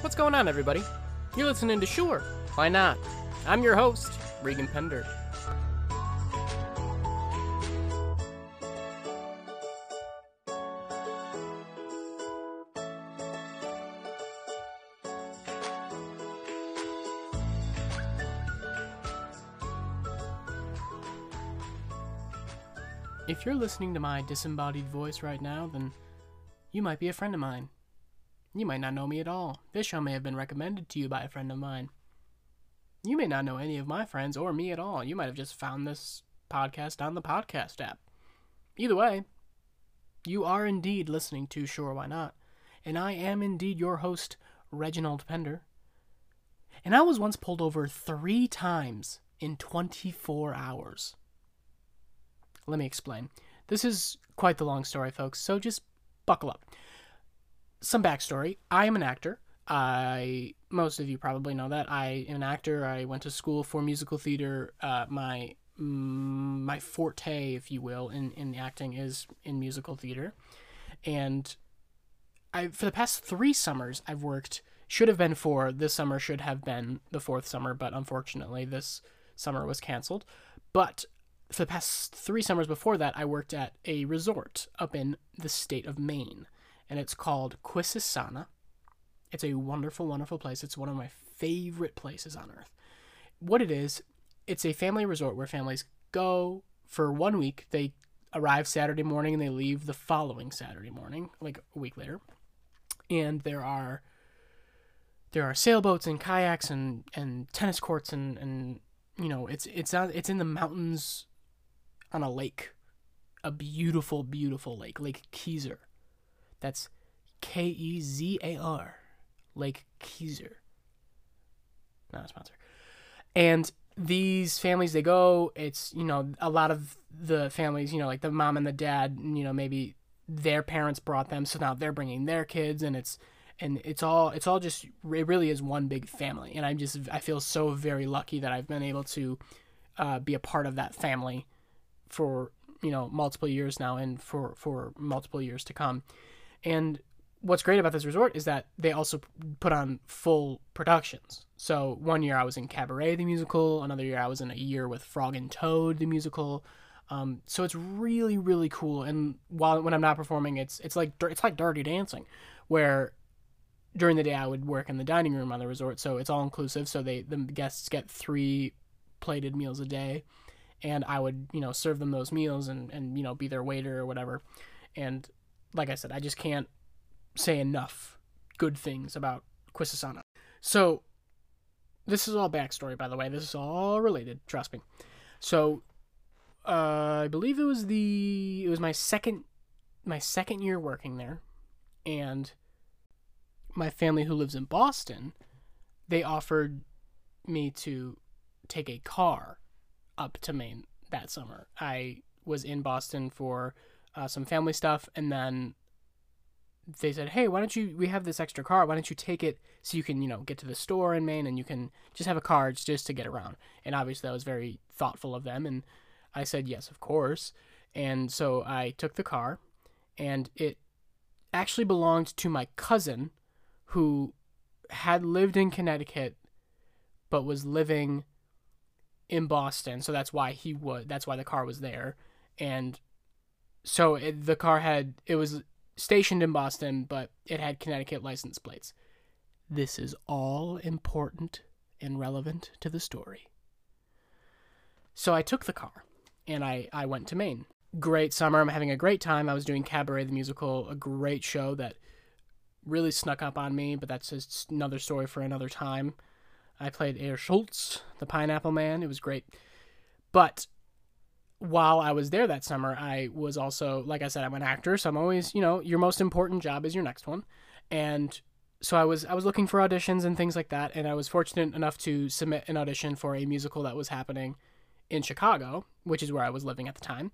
What's going on, everybody? You're listening to Sure, Why Not? I'm your host, Regan Pender. If you're listening to my disembodied voice right now, then you might be a friend of mine. You might not know me at all. This show may have been recommended to you by a friend of mine. You may not know any of my friends or me at all. You might have just found this podcast on the podcast app. Either way, you are indeed listening to Sure Why Not, and I am indeed your host, Reginald Pender. And I was once pulled over three times in 24 hours. Let me explain. This is quite the long story, folks, so just buckle up. Some backstory I am an actor. I most of you probably know that I am an actor. I went to school for musical theater. Uh, my mm, my forte, if you will, in in acting is in musical theater, and I for the past three summers I've worked. Should have been four. This summer should have been the fourth summer, but unfortunately this summer was canceled. But for the past three summers before that, I worked at a resort up in the state of Maine, and it's called Quisisana. It's a wonderful, wonderful place. It's one of my favorite places on earth. What it is, it's a family resort where families go for one week. They arrive Saturday morning and they leave the following Saturday morning, like a week later. And there are there are sailboats and kayaks and, and tennis courts and, and you know it's it's out, it's in the mountains on a lake, a beautiful, beautiful lake, Lake Kezar. That's K E Z A R, Lake Kezar. Not a sponsor. And these families, they go. It's you know a lot of the families, you know, like the mom and the dad, you know, maybe their parents brought them, so now they're bringing their kids, and it's and it's all it's all just it really is one big family and i'm just i feel so very lucky that i've been able to uh, be a part of that family for you know multiple years now and for for multiple years to come and what's great about this resort is that they also put on full productions so one year i was in cabaret the musical another year i was in a year with frog and toad the musical um, so it's really really cool and while when i'm not performing it's it's like it's like dirty dancing where during the day I would work in the dining room on the resort, so it's all inclusive. So they the guests get three plated meals a day, and I would you know serve them those meals and and you know be their waiter or whatever. And like I said, I just can't say enough good things about Quisisana. So this is all backstory, by the way. This is all related. Trust me. So uh, I believe it was the it was my second my second year working there, and my family who lives in Boston, they offered me to take a car up to Maine that summer. I was in Boston for uh, some family stuff, and then they said, "Hey, why don't you? We have this extra car. Why don't you take it so you can, you know, get to the store in Maine, and you can just have a car just to get around." And obviously, that was very thoughtful of them, and I said yes, of course. And so I took the car, and it actually belonged to my cousin who had lived in Connecticut but was living in Boston, so that's why he would that's why the car was there. And so it, the car had it was stationed in Boston, but it had Connecticut license plates. This is all important and relevant to the story. So I took the car and I, I went to Maine. Great summer. I'm having a great time. I was doing Cabaret the Musical, a great show that really snuck up on me, but that's just another story for another time. I played Herr Schultz, the Pineapple Man. It was great. But while I was there that summer, I was also, like I said, I'm an actor, so I'm always, you know, your most important job is your next one. And so I was I was looking for auditions and things like that, and I was fortunate enough to submit an audition for a musical that was happening in Chicago, which is where I was living at the time.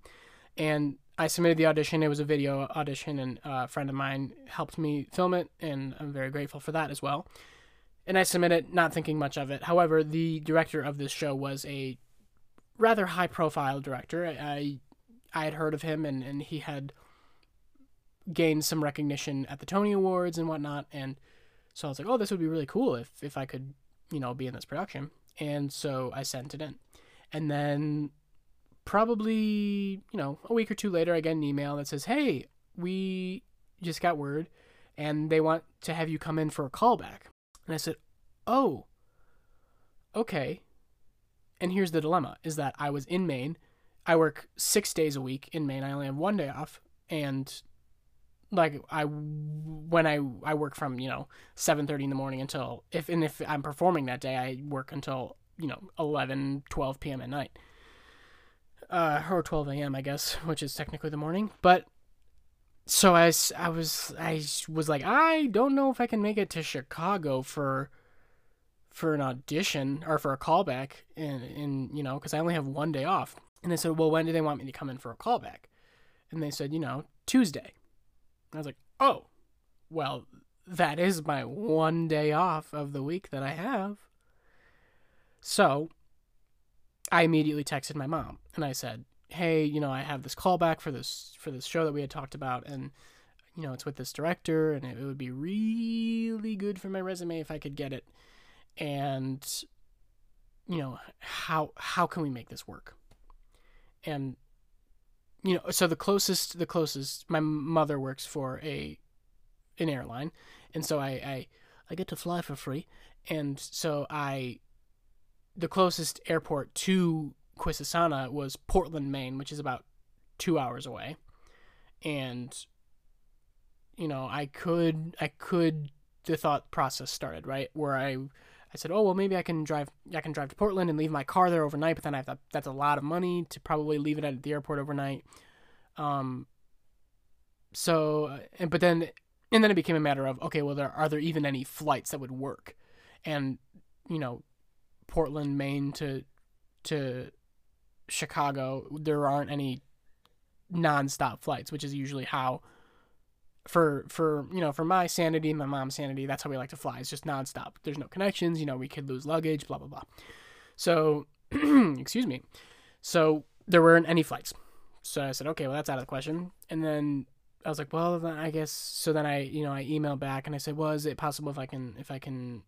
And I submitted the audition. It was a video audition, and a friend of mine helped me film it, and I'm very grateful for that as well. And I submitted, not thinking much of it. However, the director of this show was a rather high-profile director. I I had heard of him, and, and he had gained some recognition at the Tony Awards and whatnot. And So I was like, oh, this would be really cool if if I could, you know, be in this production. And so I sent it in. And then probably, you know, a week or two later, I get an email that says, hey, we just got word and they want to have you come in for a callback. And I said, oh, okay. And here's the dilemma is that I was in Maine. I work six days a week in Maine. I only have one day off. And like I when I I work from you know seven thirty in the morning until if and if I'm performing that day I work until you know 11 12 p.m. at night uh or 12 a.m. I guess which is technically the morning but so I, I was I was like I don't know if I can make it to Chicago for for an audition or for a callback and and you know because I only have one day off and they said well when do they want me to come in for a callback and they said you know Tuesday I was like, oh, well, that is my one day off of the week that I have. So I immediately texted my mom and I said, hey, you know, I have this callback for this for this show that we had talked about and you know, it's with this director and it would be really good for my resume if I could get it. And you know, how how can we make this work? And you know, so the closest, the closest, my mother works for a an airline, and so I I, I get to fly for free, and so I, the closest airport to Quisisana was Portland, Maine, which is about two hours away, and you know I could I could the thought process started right where I I said, "Oh well, maybe I can drive. I can drive to Portland and leave my car there overnight." But then I thought that's a lot of money to probably leave it at the airport overnight. Um. So, and but then, and then it became a matter of okay, well, there are there even any flights that would work, and you know, Portland, Maine to to Chicago, there aren't any nonstop flights, which is usually how for for you know for my sanity my mom's sanity that's how we like to fly. It's just nonstop. There's no connections you know we could lose luggage blah blah blah. So excuse me. So there weren't any flights. So i said okay well that's out of the question. And then i was like well then i guess so then i you know i emailed back and i said well is it possible if i can if i can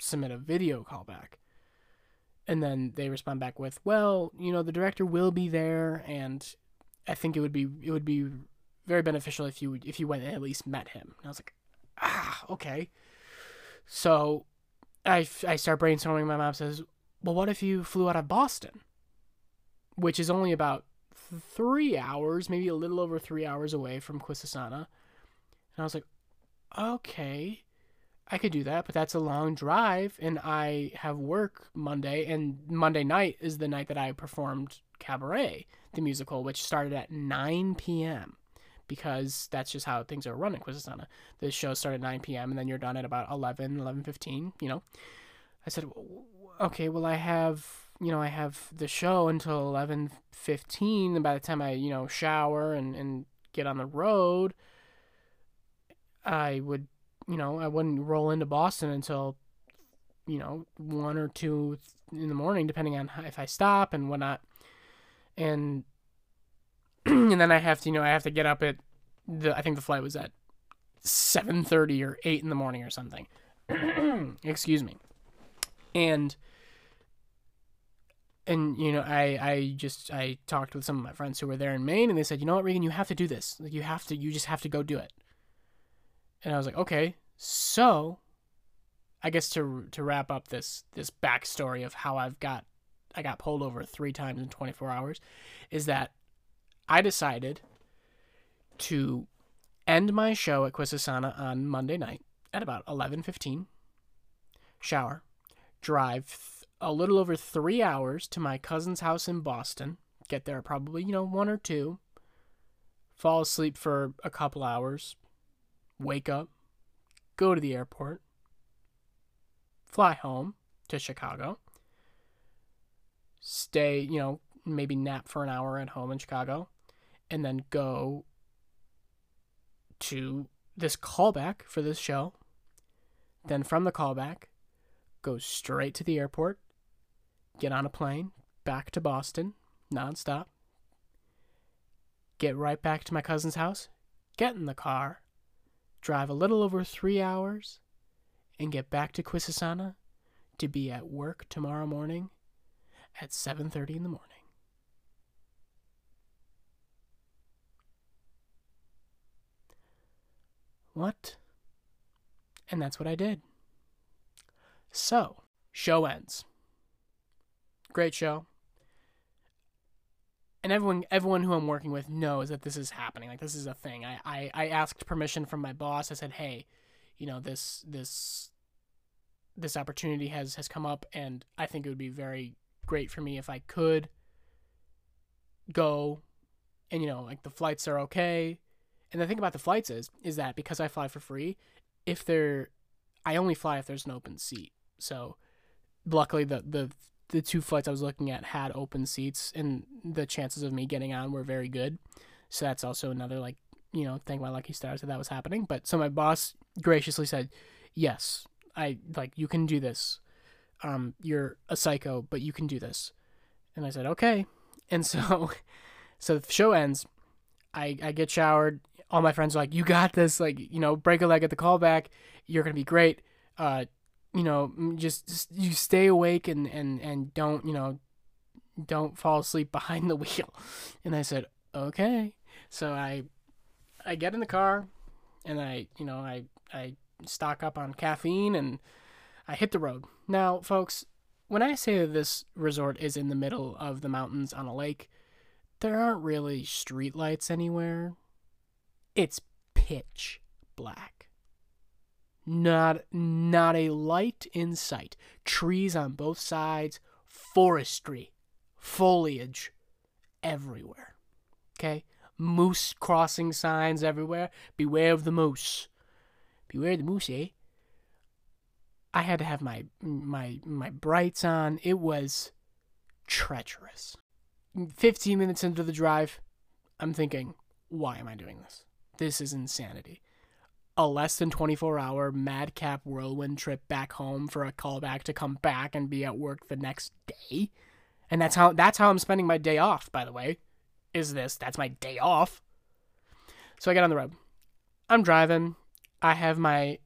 submit a video call back? And then they respond back with well you know the director will be there and i think it would be it would be very beneficial if you if you went and at least met him. And I was like, ah, okay. So I, I start brainstorming. My mom says, well, what if you flew out of Boston, which is only about three hours, maybe a little over three hours away from Quisisana. And I was like, okay, I could do that, but that's a long drive, and I have work Monday, and Monday night is the night that I performed Cabaret, the musical, which started at 9 p.m because that's just how things are run in Quisisana. The show started at 9 p.m. and then you're done at about 11, 11.15, you know. I said, okay, well, I have, you know, I have the show until 11.15, and by the time I, you know, shower and, and get on the road, I would, you know, I wouldn't roll into Boston until, you know, 1 or 2 in the morning, depending on if I stop and whatnot. And and then I have to, you know, I have to get up at the I think the flight was at 7:30 or 8 in the morning or something. Excuse me. And and you know, I I just I talked with some of my friends who were there in Maine and they said, "You know what, Regan, you have to do this. Like you have to you just have to go do it." And I was like, "Okay." So, I guess to to wrap up this this backstory of how I've got I got pulled over three times in 24 hours, is that I decided to end my show at Quisisana on Monday night at about 11:15. Shower, drive a little over 3 hours to my cousin's house in Boston. Get there probably, you know, 1 or 2. Fall asleep for a couple hours. Wake up, go to the airport, fly home to Chicago. Stay, you know, maybe nap for an hour at home in Chicago and then go to this callback for this show. Then from the callback, go straight to the airport, get on a plane back to Boston nonstop, get right back to my cousin's house, get in the car, drive a little over three hours, and get back to Quisisana to be at work tomorrow morning at 7:30 in the morning. What? And that's what I did. So, show ends. Great show. And everyone everyone who I'm working with knows that this is happening. Like this is a thing. I, I, I asked permission from my boss. I said, hey, you know, this this this opportunity has has come up and I think it would be very great for me if I could go and you know, like the flights are okay. And the thing about the flights is is that because I fly for free, if they're I only fly if there's an open seat. So luckily the the the two flights I was looking at had open seats and the chances of me getting on were very good. So that's also another like, you know, thank my lucky stars that that was happening. But so my boss graciously said, "Yes, I like you can do this. Um you're a psycho, but you can do this." And I said, "Okay." And so so the show ends. I I get showered. All my friends are like, "You got this. Like, you know, break a leg at the callback. You're to be great." Uh you know, just, just you stay awake and, and, and don't, you know, don't fall asleep behind the wheel. And I said, okay. So I, I get in the car and I, you know, I, I stock up on caffeine and I hit the road. Now, folks, when I say that this resort is in the middle of the mountains on a lake, there aren't really street lights anywhere. It's pitch black. Not not a light in sight. Trees on both sides, forestry, foliage everywhere. Okay? Moose crossing signs everywhere. Beware of the moose. Beware of the moose, eh? I had to have my my my brights on. It was treacherous. 15 minutes into the drive, I'm thinking, why am I doing this? This is insanity a less than 24 hour madcap whirlwind trip back home for a callback to come back and be at work the next day. And that's how that's how I'm spending my day off, by the way. Is this that's my day off. So I get on the road. I'm driving. I have my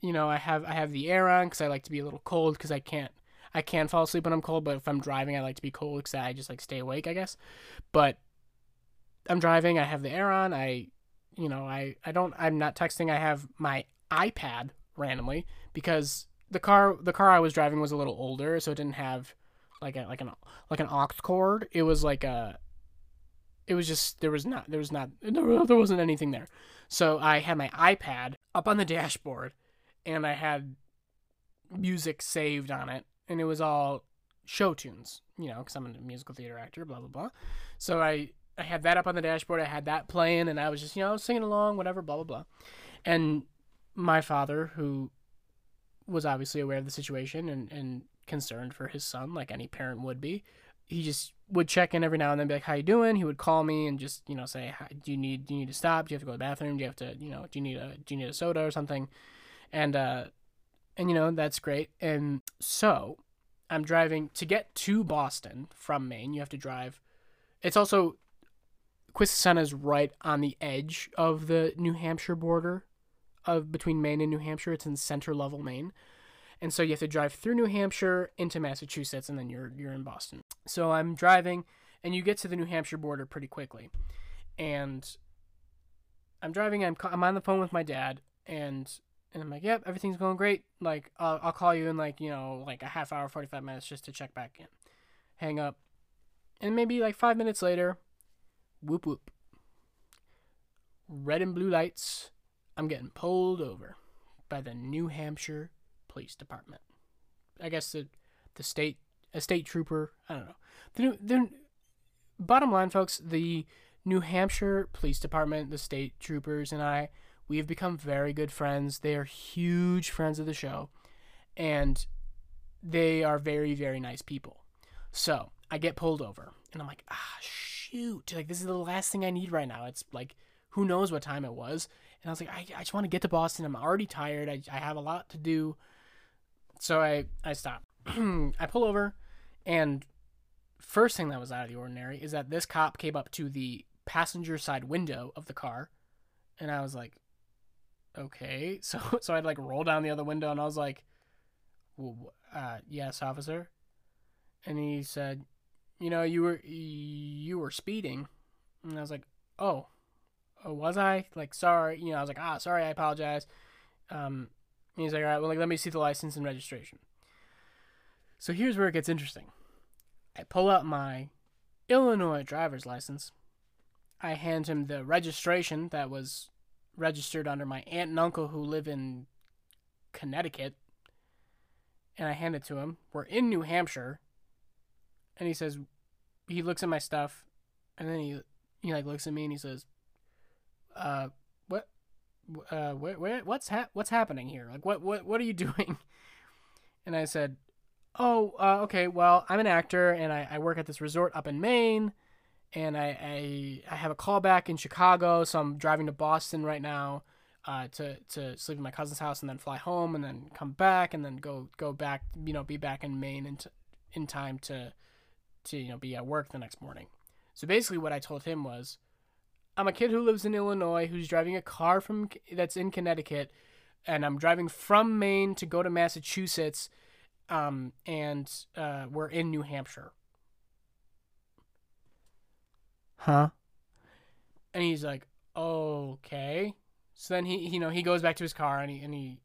you know, I have I have the air on cuz I like to be a little cold cuz I can't I can fall asleep when I'm cold, but if I'm driving, I like to be cold cuz I just like stay awake, I guess. But I'm driving, I have the air on. I you know, I, I don't I'm not texting. I have my iPad randomly because the car the car I was driving was a little older, so it didn't have like a like an like an aux cord. It was like a it was just there was not there was not there wasn't anything there. So I had my iPad up on the dashboard and I had music saved on it and it was all show tunes, you know, cuz I'm a musical theater actor, blah blah blah. So I I had that up on the dashboard. I had that playing, and I was just you know singing along, whatever, blah blah blah. And my father, who was obviously aware of the situation and, and concerned for his son, like any parent would be, he just would check in every now and then, be like, "How you doing?" He would call me and just you know say, "Do you need do you need to stop? Do you have to go to the bathroom? Do you have to you know do you need a do you need a soda or something?" And uh, and you know that's great. And so I'm driving to get to Boston from Maine. You have to drive. It's also Quisisana is right on the edge of the New Hampshire border of between Maine and New Hampshire. It's in Center Lovell Maine. And so you have to drive through New Hampshire into Massachusetts and then you're you're in Boston. So I'm driving and you get to the New Hampshire border pretty quickly. And I'm driving I'm I'm on the phone with my dad and and I'm like, "Yep, everything's going great. Like I'll I'll call you in like, you know, like a half hour, 45 minutes just to check back in." Hang up. And maybe like 5 minutes later, Whoop whoop. Red and blue lights. I'm getting pulled over by the New Hampshire Police Department. I guess the the state a state trooper. I don't know. The new the bottom line, folks. The New Hampshire Police Department, the state troopers, and I, we have become very good friends. They are huge friends of the show, and they are very very nice people. So I get pulled over, and I'm like, ah, shoot, like this is the last thing I need right now. It's like who knows what time it was. And I was like, I, I just want to get to Boston. I'm already tired. I, I have a lot to do. So I, I stop. I pull over, and first thing that was out of the ordinary is that this cop came up to the passenger side window of the car, and I was like, okay. So so I'd like roll down the other window and I was like, well, uh, yes, officer. And he said, you know, you were you were speeding. And I was like, oh, oh, was I? Like, sorry. You know, I was like, ah, sorry, I apologize. Um, he's like, all right, well, like, let me see the license and registration. So here's where it gets interesting. I pull out my Illinois driver's license. I hand him the registration that was registered under my aunt and uncle who live in Connecticut. And I hand it to him. We're in New Hampshire. And he says, he looks at my stuff, and then he he like looks at me and he says, "Uh, what, uh, where, where, what's ha- what's happening here? Like, what, what, what are you doing?" And I said, "Oh, uh, okay. Well, I'm an actor and I, I work at this resort up in Maine, and I, I I have a call back in Chicago, so I'm driving to Boston right now." Uh, to to sleep in my cousin's house and then fly home and then come back and then go go back you know be back in Maine in, t- in time to to you know be at work the next morning. So basically, what I told him was, I'm a kid who lives in Illinois who's driving a car from that's in Connecticut, and I'm driving from Maine to go to Massachusetts, um, and uh, we're in New Hampshire. Huh? And he's like, okay. So then he, you know, he goes back to his car and he and he,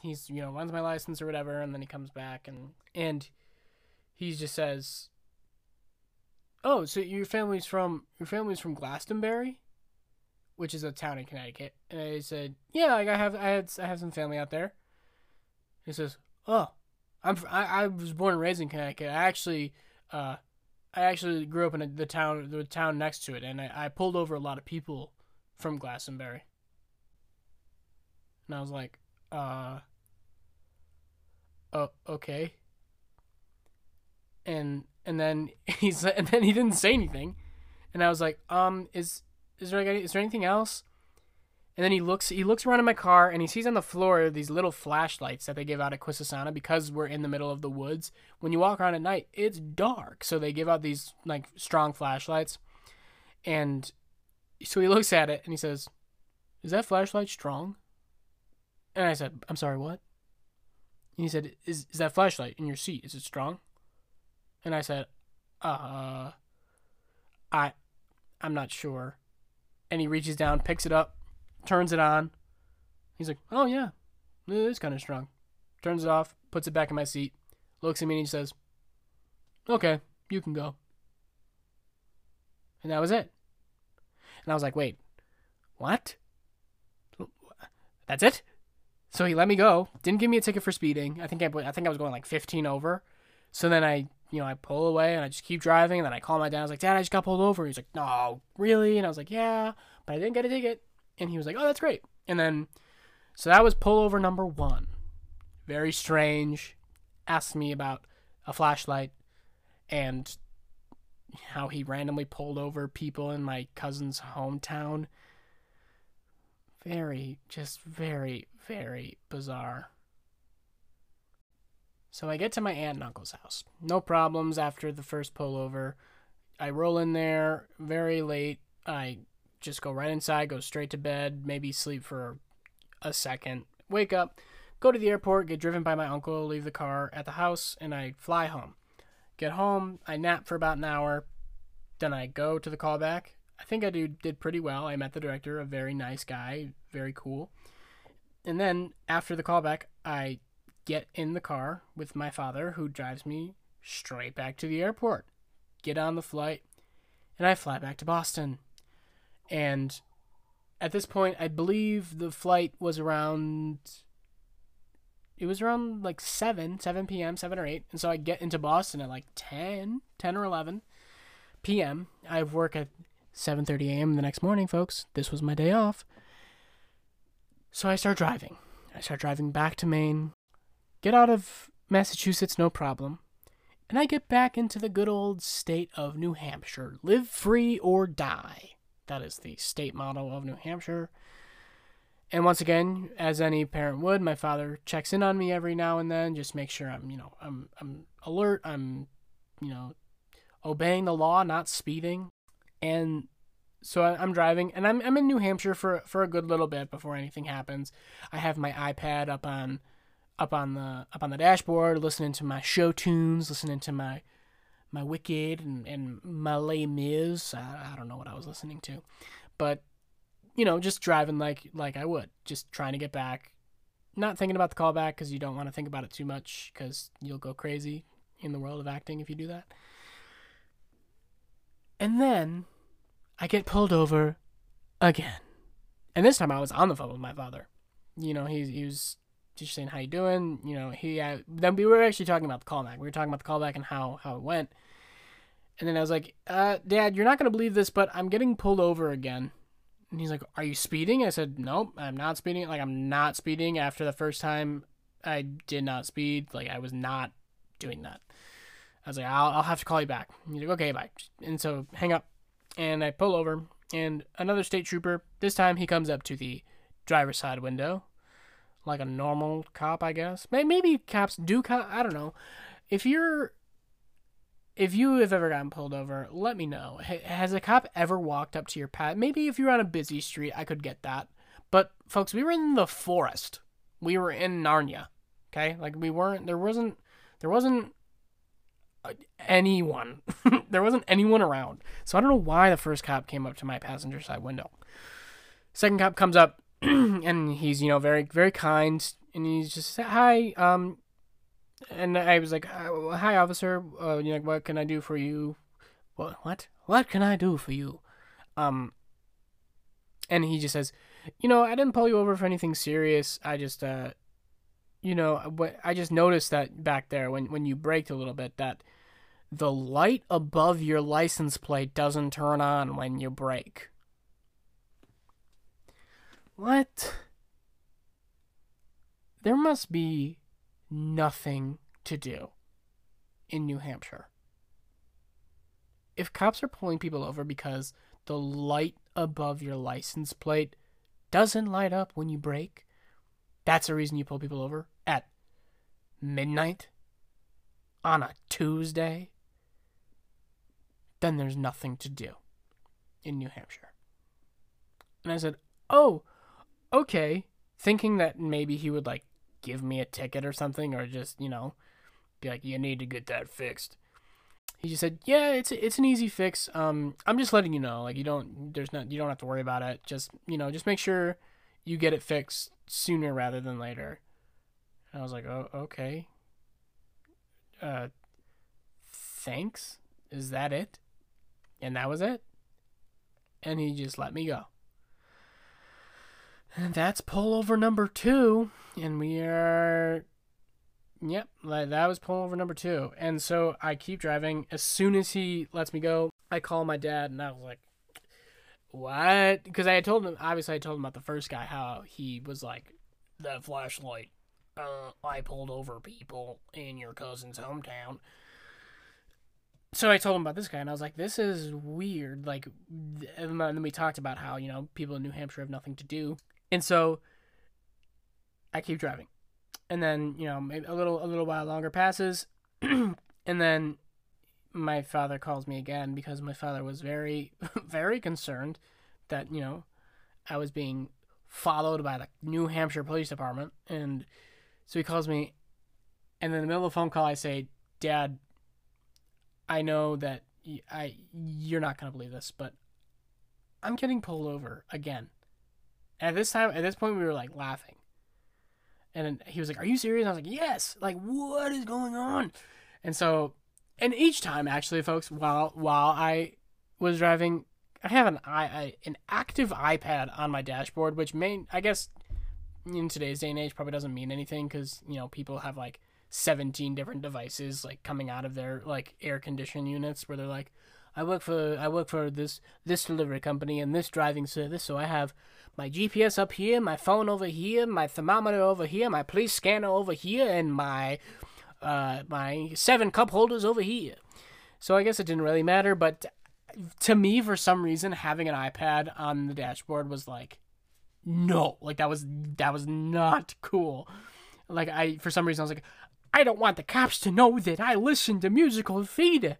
he's you know runs my license or whatever, and then he comes back and and he just says, "Oh, so your family's from your family's from Glastonbury, which is a town in Connecticut." And I said, "Yeah, like I have I had I have some family out there." He says, "Oh, I'm I, I was born and raised in Connecticut. I actually uh I actually grew up in a, the town the town next to it, and I, I pulled over a lot of people from Glastonbury." And I was like, "Uh, oh, okay." And and then he's and then he didn't say anything, and I was like, um, is is there is there anything else? And then he looks he looks around in my car and he sees on the floor these little flashlights that they give out at Quisisana because we're in the middle of the woods. When you walk around at night, it's dark, so they give out these like strong flashlights. And so he looks at it and he says, "Is that flashlight strong?" And I said, "I'm sorry, what?" And he said, "Is is that flashlight in your seat? Is it strong?" And I said, uh, I, I'm not sure. And he reaches down, picks it up, turns it on. He's like, oh yeah, it is kind of strong. Turns it off, puts it back in my seat, looks at me and he says, okay, you can go. And that was it. And I was like, wait, what? That's it? So he let me go. Didn't give me a ticket for speeding. I think I, I think I was going like 15 over. So then I you know, I pull away and I just keep driving. And then I call my dad. I was like, Dad, I just got pulled over. He's like, No, really? And I was like, Yeah, but I didn't get a ticket. And he was like, Oh, that's great. And then, so that was pullover number one. Very strange. Asked me about a flashlight and how he randomly pulled over people in my cousin's hometown. Very, just very, very bizarre. So I get to my aunt and uncle's house. No problems after the first pullover. I roll in there very late. I just go right inside, go straight to bed, maybe sleep for a second, wake up, go to the airport, get driven by my uncle, leave the car at the house, and I fly home. Get home, I nap for about an hour, then I go to the callback. I think I do did pretty well. I met the director, a very nice guy, very cool. And then after the callback, I get in the car with my father, who drives me straight back to the airport. Get on the flight, and I fly back to Boston. And at this point, I believe the flight was around. It was around like 7, 7 p.m., 7 or 8. And so I get into Boston at like 10, 10 or 11 p.m. I have work at 7:30 a.m. the next morning, folks. This was my day off. So I start driving. I start driving back to Maine, get out of Massachusetts no problem, and I get back into the good old state of New Hampshire. Live free or die. That is the state motto of New Hampshire. And once again, as any parent would, my father checks in on me every now and then, just make sure I'm, you know, I'm I'm alert, I'm, you know, obeying the law, not speeding. And so I'm driving, and I'm I'm in New Hampshire for for a good little bit before anything happens. I have my iPad up on up on the up on the dashboard, listening to my show tunes, listening to my my Wicked and, and my Les Mis. I, I don't know what I was listening to, but you know, just driving like like I would, just trying to get back, not thinking about the callback because you don't want to think about it too much because you'll go crazy in the world of acting if you do that. And then I get pulled over again. And this time I was on the phone with my father. You know, he, he was just saying, how you doing? You know, he, uh, then we were actually talking about the callback. We were talking about the callback and how, how it went. And then I was like, uh, Dad, you're not to believe this, but I'm getting pulled over again. And he's like, Are you speeding? I said, Nope, I'm not speeding. Like, I'm not speeding. After the first time, I did not speed. Like, I was not doing that. I was like, I'll, I'll have to call you back. And He's like, Okay, bye. And so, hang up. And I pull over, and another state trooper, this time he comes up to the driver's side window, like a normal cop, I guess. Maybe cops do, cop, I don't know. If you're if you have ever gotten pulled over, let me know. Has a cop ever walked up to your pad? Maybe if you're on a busy street, I could get that. But folks, we were in the forest. We were in Narnia. Okay? Like we weren't there wasn't there wasn't uh, anyone. there wasn't anyone around. So I don't know why the first cop came up to my passenger side window. Second cop comes up and he's, you know, very very kind and he's just hi, um and I was like, "Hi, officer. Uh, you know, what can I do for you? What? What? What can I do for you?" Um, and he just says, "You know, I didn't pull you over for anything serious. I just, uh, you know, what I just noticed that back there when when you braked a little bit that." The light above your license plate doesn't turn on when you brake. What? There must be nothing to do in New Hampshire. If cops are pulling people over because the light above your license plate doesn't light up when you brake, that's the reason you pull people over at midnight on a Tuesday, then there's nothing to do in New Hampshire. And I said, Oh, okay. Thinking that maybe he would like give me a ticket or something, or just you know, be like, you need to get that fixed. He just said, yeah, it's it's an easy fix. Um, I'm just letting you know, like you don't, there's not, you don't have to worry about it. Just you know, just make sure you get it fixed sooner rather than later. And I was like, oh, okay. Uh, thanks. Is that it? And that was it. And he just let me go. And that's pullover number two. And we are. Yep, that was pullover number two. And so I keep driving. As soon as he lets me go, I call my dad and I was like, what? Because I had told him, obviously, I told him about the first guy, how he was like, that flashlight. Uh, I pulled over people in your cousin's hometown. So I told him about this guy, and I was like, "This is weird." Like, and then we talked about how you know people in New Hampshire have nothing to do, and so I keep driving. And then, you know, maybe a little a little while longer passes and then my father calls me again because my father was very very concerned that, you know, I was being followed by the New Hampshire Police Department and so he calls me and in the middle of the phone call I say, "Dad, I know that I you're not going to believe this, but I'm getting pulled over again." At this time, at this point, we were like laughing. And he was like, "Are you serious?" I was like, "Yes." Like, what is going on? And so, and each time, actually, folks, while while I was driving, I have an i an active iPad on my dashboard, which may, I guess, in today's day and age, probably doesn't mean anything because you know people have like 17 different devices like coming out of their like air condition units where they're like, I work for I work for this this delivery company and this driving service, so I have my GPS up here, my phone over here, my thermometer over here, my police scanner over here, and my uh, my seven cup holders over here. So I guess it didn't really matter, but to me, for some reason, having an iPad on the dashboard was like, no, like that was that was not cool. Like I, for some reason, I was like, I don't want the cops to know that I listen to musical theater.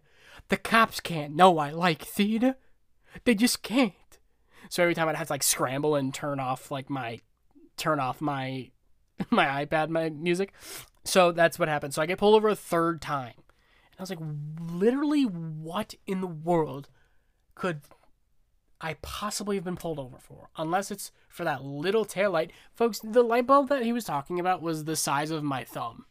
The cops can't know I like theater. They just can't. So every time I'd have to like scramble and turn off like my turn off my my iPad, my music. So that's what happened. So I get pulled over a third time. And I was like, literally, what in the world could I possibly have been pulled over for? Unless it's for that little tail light. Folks, the light bulb that he was talking about was the size of my thumb.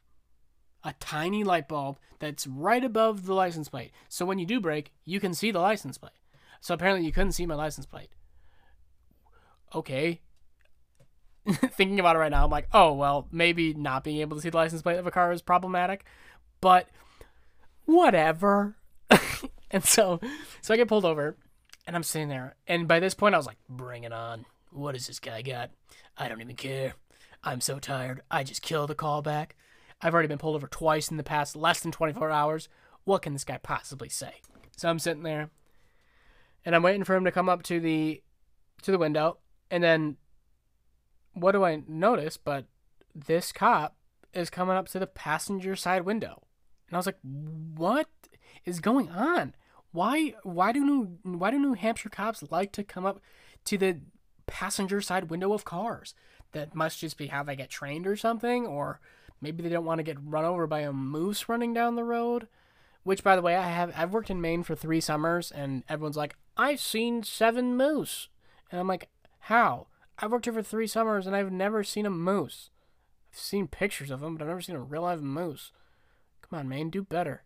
A tiny light bulb that's right above the license plate. So when you do brake, you can see the license plate. So apparently you couldn't see my license plate. Okay, thinking about it right now, I'm like, oh well, maybe not being able to see the license plate of a car is problematic, but whatever. and so, so I get pulled over, and I'm sitting there, and by this point, I was like, bring it on. What does this guy got? I don't even care. I'm so tired. I just killed a callback. I've already been pulled over twice in the past less than 24 hours. What can this guy possibly say? So I'm sitting there, and I'm waiting for him to come up to the to the window, and then what do I notice? But this cop is coming up to the passenger side window. And I was like, what is going on? Why why do New why do New Hampshire cops like to come up to the passenger side window of cars? That must just be how they get trained or something, or maybe they don't want to get run over by a moose running down the road. Which by the way, I have I've worked in Maine for three summers and everyone's like, I've seen seven moose. And I'm like, how? I've worked here for three summers and I've never seen a moose. I've seen pictures of them, but I've never seen a real live moose. Come on, man, do better.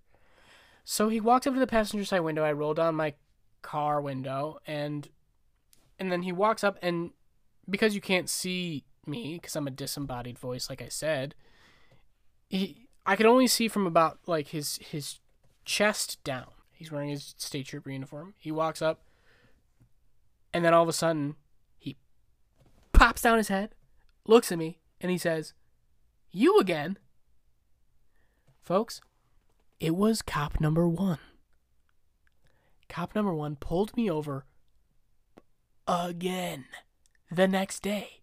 So he walked up to the passenger side window. I rolled down my car window and and then he walks up and because you can't see me because I'm a disembodied voice like I said, he I could only see from about like his his chest down. He's wearing his state trooper uniform. He walks up and then all of a sudden pops down his head, looks at me, and he says, You again? Folks, it was cop number one. Cop number one pulled me over again the next day.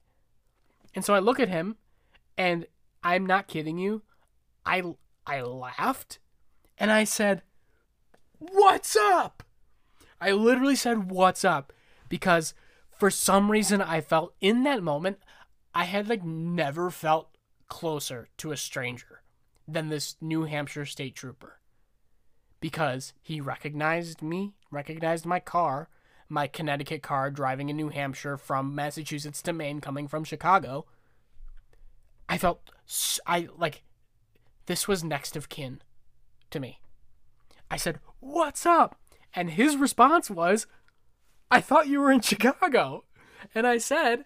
And so I look at him, and I'm not kidding you. I, I laughed, and I said, What's up? I literally said, What's up? Because for some reason I felt in that moment I had like never felt closer to a stranger than this New Hampshire state trooper because he recognized me, recognized my car, my Connecticut car driving in New Hampshire from Massachusetts to Maine coming from Chicago. I felt I like this was next of kin to me. I said, "What's up?" And his response was, I thought you were in Chicago. And I said,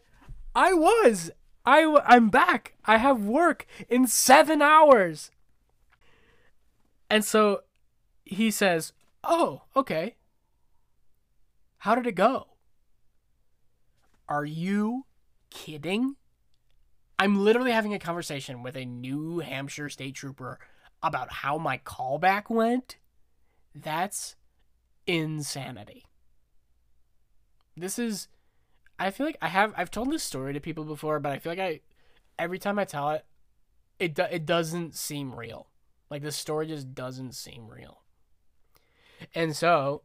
I was. I, I'm back. I have work in seven hours. And so he says, Oh, okay. How did it go? Are you kidding? I'm literally having a conversation with a New Hampshire state trooper about how my callback went. That's insanity. This is I feel like I have I've told this story to people before, but I feel like I every time I tell it it do, it doesn't seem real. Like the story just doesn't seem real. And so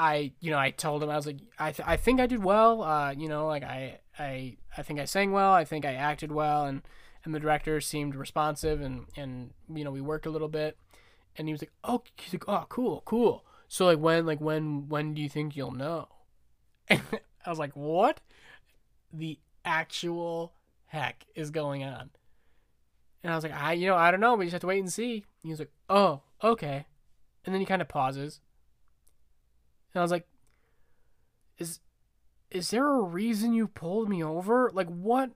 I, you know, I told him I was like, I, th- I think I did well. Uh, you know, like I, I, I think I sang well. I think I acted well, and and the director seemed responsive, and and you know, we worked a little bit, and he was like, oh, he's like, oh, cool, cool. So like when, like when, when do you think you'll know? I was like, what the actual heck is going on? And I was like, I, you know, I don't know. We just have to wait and see. he was like, oh, okay. And then he kind of pauses. And I was like, is, is there a reason you pulled me over? Like, what,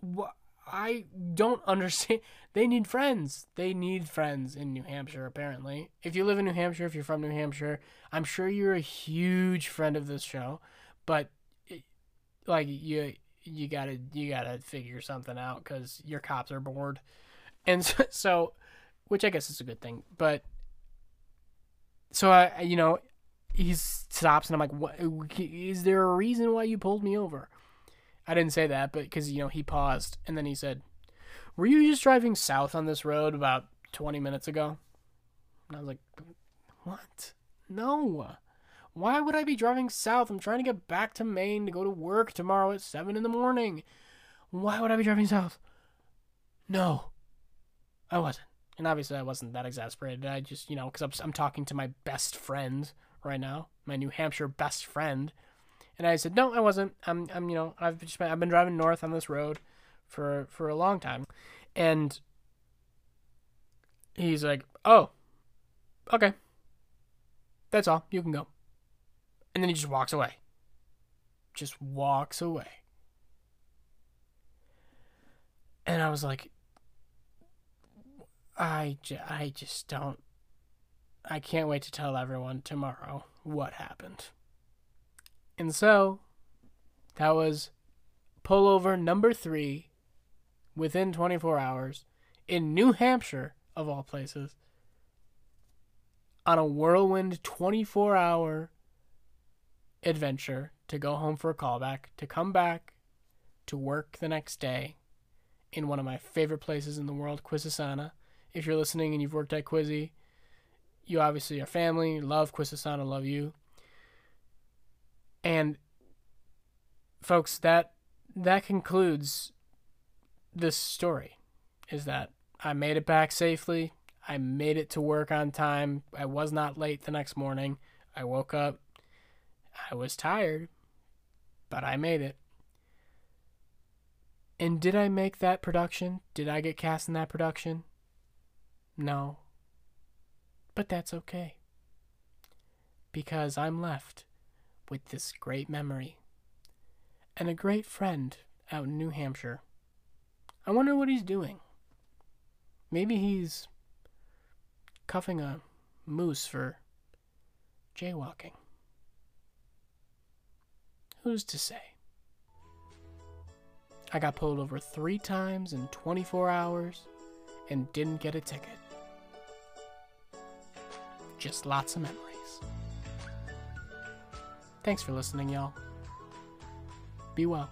what? I don't understand. They need friends. They need friends in New Hampshire, apparently. If you live in New Hampshire, if you're from New Hampshire, I'm sure you're a huge friend of this show but like you you gotta you gotta figure something out because your cops are bored. And so, so, which i guess is a good thing but so i you know he stops and i'm like what is there a reason why you pulled me over? I didn't say that but because you know he paused and then he said were you just driving south on this road about 20 minutes ago? And i was like what? No Why would I be driving south? I'm trying to get back to Maine to go to work tomorrow at 7 in the morning. Why would I be driving south? No, I wasn't. And obviously, I wasn't that exasperated. I just, you know, because I'm, I'm talking to my best friend right now, my New Hampshire best friend. And I said, no, I wasn't. I'm, I'm, you know, I've just been, I've been driving north on this road for for a long time, and he's like, oh, okay, that's all. You can go. And then he just walks away. Just walks away. And I was like, I, j- I just don't. I can't wait to tell everyone tomorrow what happened. And so, that was pullover number three within 24 hours in New Hampshire, of all places, on a whirlwind 24 hour adventure to go home for a callback, to come back to work the next day in one of my favorite places in the world, Quisisana. If you're listening and you've worked at Quizzy, you obviously are family, love Quisisana, love you. And folks, that that concludes this story. Is that I made it back safely. I made it to work on time. I was not late the next morning. I woke up. I was tired, but I made it. And did I make that production? Did I get cast in that production? No. But that's okay. Because I'm left with this great memory and a great friend out in New Hampshire. I wonder what he's doing. Maybe he's cuffing a moose for jaywalking. Who's to say? I got pulled over three times in 24 hours and didn't get a ticket. Just lots of memories. Thanks for listening, y'all. Be well.